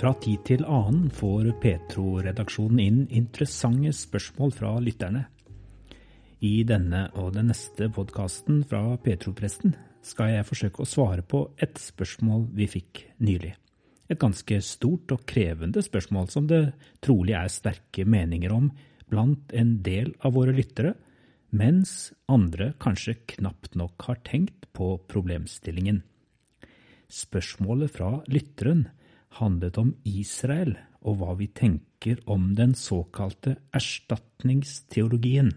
Fra tid til annen får Petro-redaksjonen inn interessante spørsmål fra lytterne. I denne og den neste podkasten fra Petro-presten skal jeg forsøke å svare på et spørsmål vi fikk nylig. Et ganske stort og krevende spørsmål som det trolig er sterke meninger om blant en del av våre lyttere, mens andre kanskje knapt nok har tenkt på problemstillingen. Spørsmålet fra lytteren handlet om Israel og hva vi tenker om den såkalte erstatningsteologien.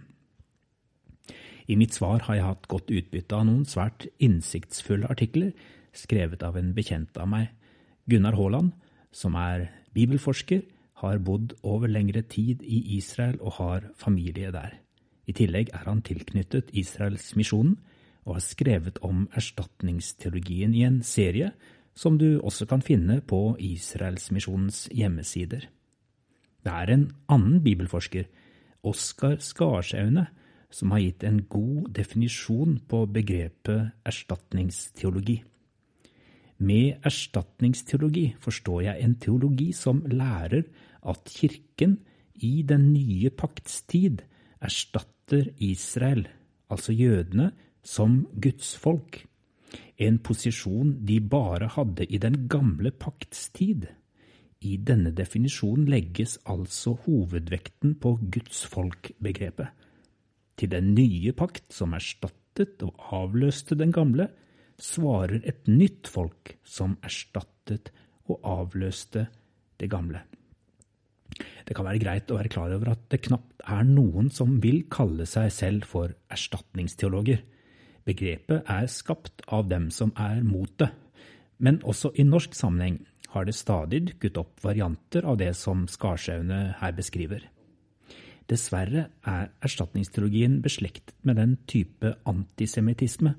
I mitt svar har jeg hatt godt utbytte av noen svært innsiktsfulle artikler skrevet av en bekjent av meg, Gunnar Haaland, som er bibelforsker, har bodd over lengre tid i Israel og har familie der. I tillegg er han tilknyttet Israelsmisjonen og har skrevet om erstatningsteologien i en serie som du også kan finne på Israelsmisjonens hjemmesider. Det er en annen bibelforsker, Oskar Skarsaune, som har gitt en god definisjon på begrepet erstatningsteologi. Med erstatningsteologi forstår jeg en teologi som lærer at Kirken i den nye pakts tid erstatter Israel, altså jødene, som Guds folk en posisjon de bare hadde i den gamle pakts tid. I denne definisjonen legges altså hovedvekten på Guds folk-begrepet. Til den nye pakt, som erstattet og avløste den gamle, svarer et nytt folk som erstattet og avløste det gamle. Det kan være greit å være klar over at det knapt er noen som vil kalle seg selv for erstatningsteologer. Begrepet er skapt av dem som er mot det, men også i norsk sammenheng har det stadig dukket opp varianter av det som Skarsaune her beskriver. Dessverre er erstatningsteologien beslektet med den type antisemittisme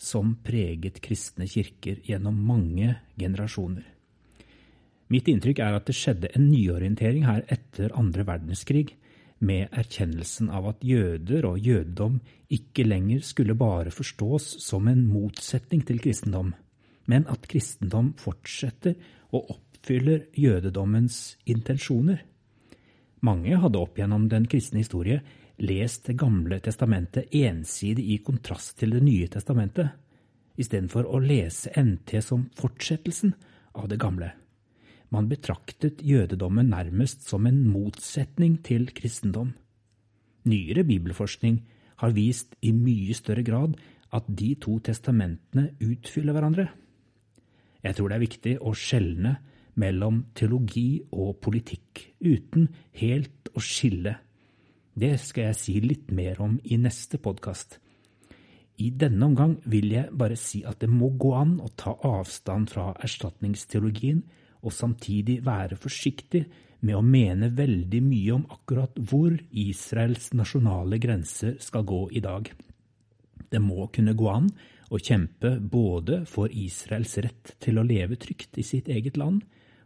som preget kristne kirker gjennom mange generasjoner. Mitt inntrykk er at det skjedde en nyorientering her etter andre verdenskrig, med erkjennelsen av at jøder og jødedom ikke lenger skulle bare forstås som en motsetning til kristendom, men at kristendom fortsetter og oppfyller jødedommens intensjoner. Mange hadde opp gjennom den kristne historie lest Det gamle testamentet ensidig i kontrast til Det nye testamentet, istedenfor å lese NT som fortsettelsen av det gamle. Man betraktet jødedommen nærmest som en motsetning til kristendom. Nyere bibelforskning har vist i mye større grad at de to testamentene utfyller hverandre. Jeg tror det er viktig å skjelne mellom teologi og politikk, uten helt å skille. Det skal jeg si litt mer om i neste podkast. I denne omgang vil jeg bare si at det må gå an å ta avstand fra erstatningsteologien og samtidig være forsiktig med å mene veldig mye om akkurat hvor Israels nasjonale grenser skal gå i dag. Det må kunne gå an å kjempe både for Israels rett til å leve trygt i sitt eget land,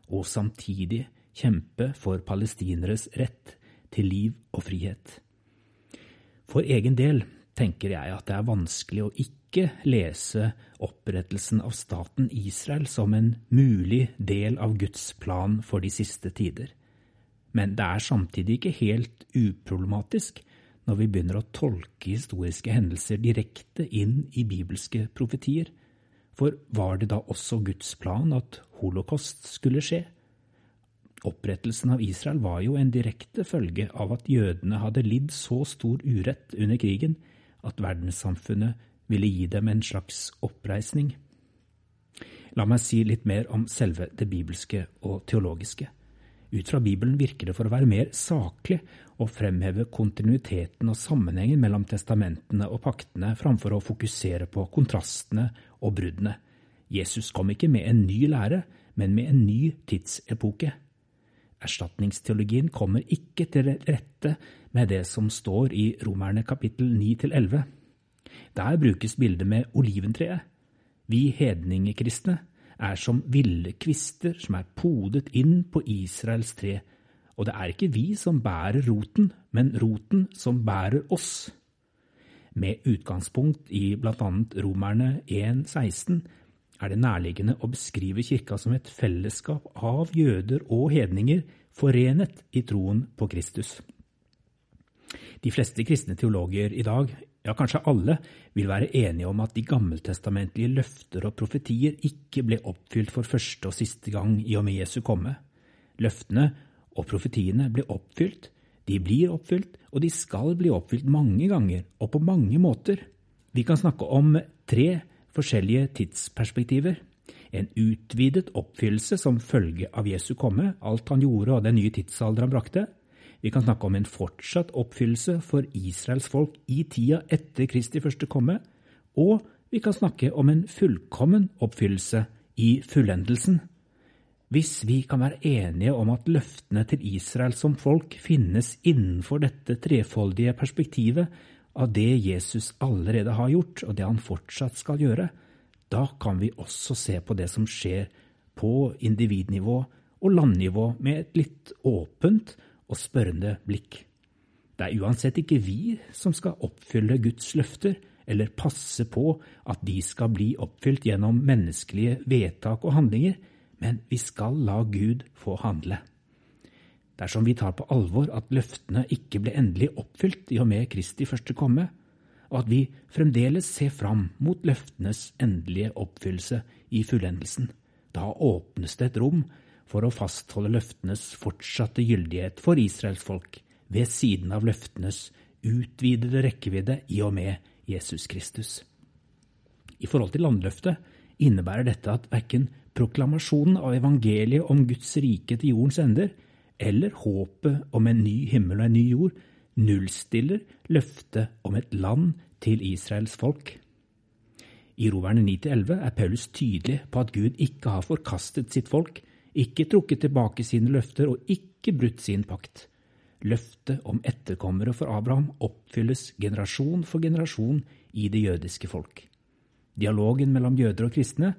og samtidig kjempe for palestineres rett til liv og frihet. For egen del tenker jeg at det er vanskelig å ikke lese opprettelsen av staten Israel som en mulig del av Guds plan for de siste tider. Men det er samtidig ikke helt uproblematisk når vi begynner å tolke historiske hendelser direkte inn i bibelske profetier. For var det da også Guds plan at holocaust skulle skje? Opprettelsen av Israel var jo en direkte følge av at jødene hadde lidd så stor urett under krigen at verdenssamfunnet ville gi dem en slags oppreisning. La meg si litt mer om selve det bibelske og teologiske. Ut fra Bibelen virker det for å være mer saklig å fremheve kontinuiteten og sammenhengen mellom testamentene og paktene framfor å fokusere på kontrastene og bruddene. Jesus kom ikke med en ny lære, men med en ny tidsepoke. Erstatningsteologien kommer ikke til rette med det som står i Romerne kapittel 9 11. Der brukes bildet med oliventreet. Vi hedningekristne er som ville kvister som er podet inn på Israels tre, og det er ikke vi som bærer roten, men roten som bærer oss. Med utgangspunkt i bl.a. Romerne 1,16 er det nærliggende å beskrive kirka som et fellesskap av jøder og hedninger forenet i troen på Kristus. De fleste kristne teologer i dag, ja kanskje alle, vil være enige om at de gammeltestamentlige løfter og profetier ikke ble oppfylt for første og siste gang i og med Jesu komme. Løftene og profetiene ble oppfylt, de blir oppfylt, og de skal bli oppfylt mange ganger og på mange måter. Vi kan snakke om tre forskjellige tidsperspektiver. En utvidet oppfyllelse som følge av Jesu komme, alt han gjorde og den nye tidsalder han brakte. Vi kan snakke om en fortsatt oppfyllelse for Israels folk i tida etter Kristi første komme. Og vi kan snakke om en fullkommen oppfyllelse i fullendelsen hvis vi kan være enige om at løftene til Israel som folk finnes innenfor dette trefoldige perspektivet av det Jesus allerede har gjort, og det han fortsatt skal gjøre, da kan vi også se på det som skjer på individnivå og landnivå med et litt åpent og spørrende blikk. Det er uansett ikke vi som skal oppfylle Guds løfter, eller passe på at de skal bli oppfylt gjennom menneskelige vedtak og handlinger, men vi skal la Gud få handle. Dersom vi tar på alvor at løftene ikke ble endelig oppfylt i og med Kristi første komme, og at vi fremdeles ser fram mot løftenes endelige oppfyllelse i fullendelsen, da åpnes det et rom for å fastholde løftenes fortsatte gyldighet for Israels folk, ved siden av løftenes utvidede rekkevidde i og med Jesus Kristus. I forhold til landløftet innebærer dette at verken proklamasjonen av evangeliet om Guds rike til jordens ender, eller håpet om en ny himmel og en ny jord, nullstiller løftet om et land til Israels folk. I Roverne 9-11 er Paulus tydelig på at Gud ikke har forkastet sitt folk, ikke trukket tilbake sine løfter og ikke brutt sin pakt. Løftet om etterkommere for Abraham oppfylles generasjon for generasjon i det jødiske folk. Dialogen mellom jøder og kristne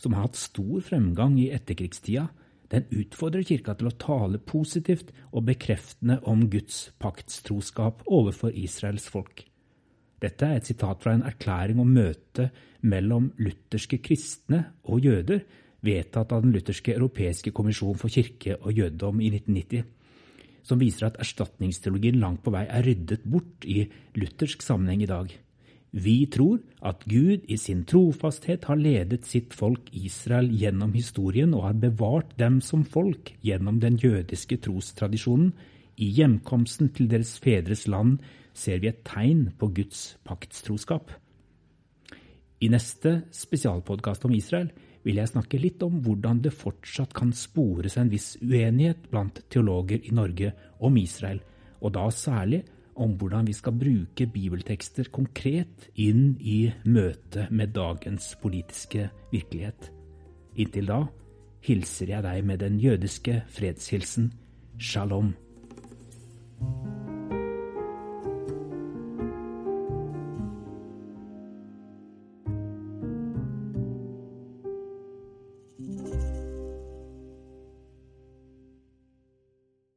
som har hatt stor fremgang i etterkrigstida, den utfordrer kirka til å tale positivt og bekreftende om Guds paktstroskap overfor Israels folk. Dette er et sitat fra en erklæring om møtet mellom lutherske kristne og jøder, vedtatt av Den lutherske europeiske kommisjon for kirke og jødedom i 1990, som viser at erstatningsteologien langt på vei er ryddet bort i luthersk sammenheng i dag. Vi tror at Gud i sin trofasthet har ledet sitt folk Israel gjennom historien og har bevart dem som folk gjennom den jødiske trostradisjonen. I hjemkomsten til deres fedres land ser vi et tegn på Guds paktstroskap. I neste spesialpodkast om Israel vil jeg snakke litt om hvordan det fortsatt kan spores en viss uenighet blant teologer i Norge om Israel, og da særlig om hvordan vi skal bruke bibeltekster konkret inn i møte med dagens politiske virkelighet. Inntil da hilser jeg deg med den jødiske fredshilsen shalom.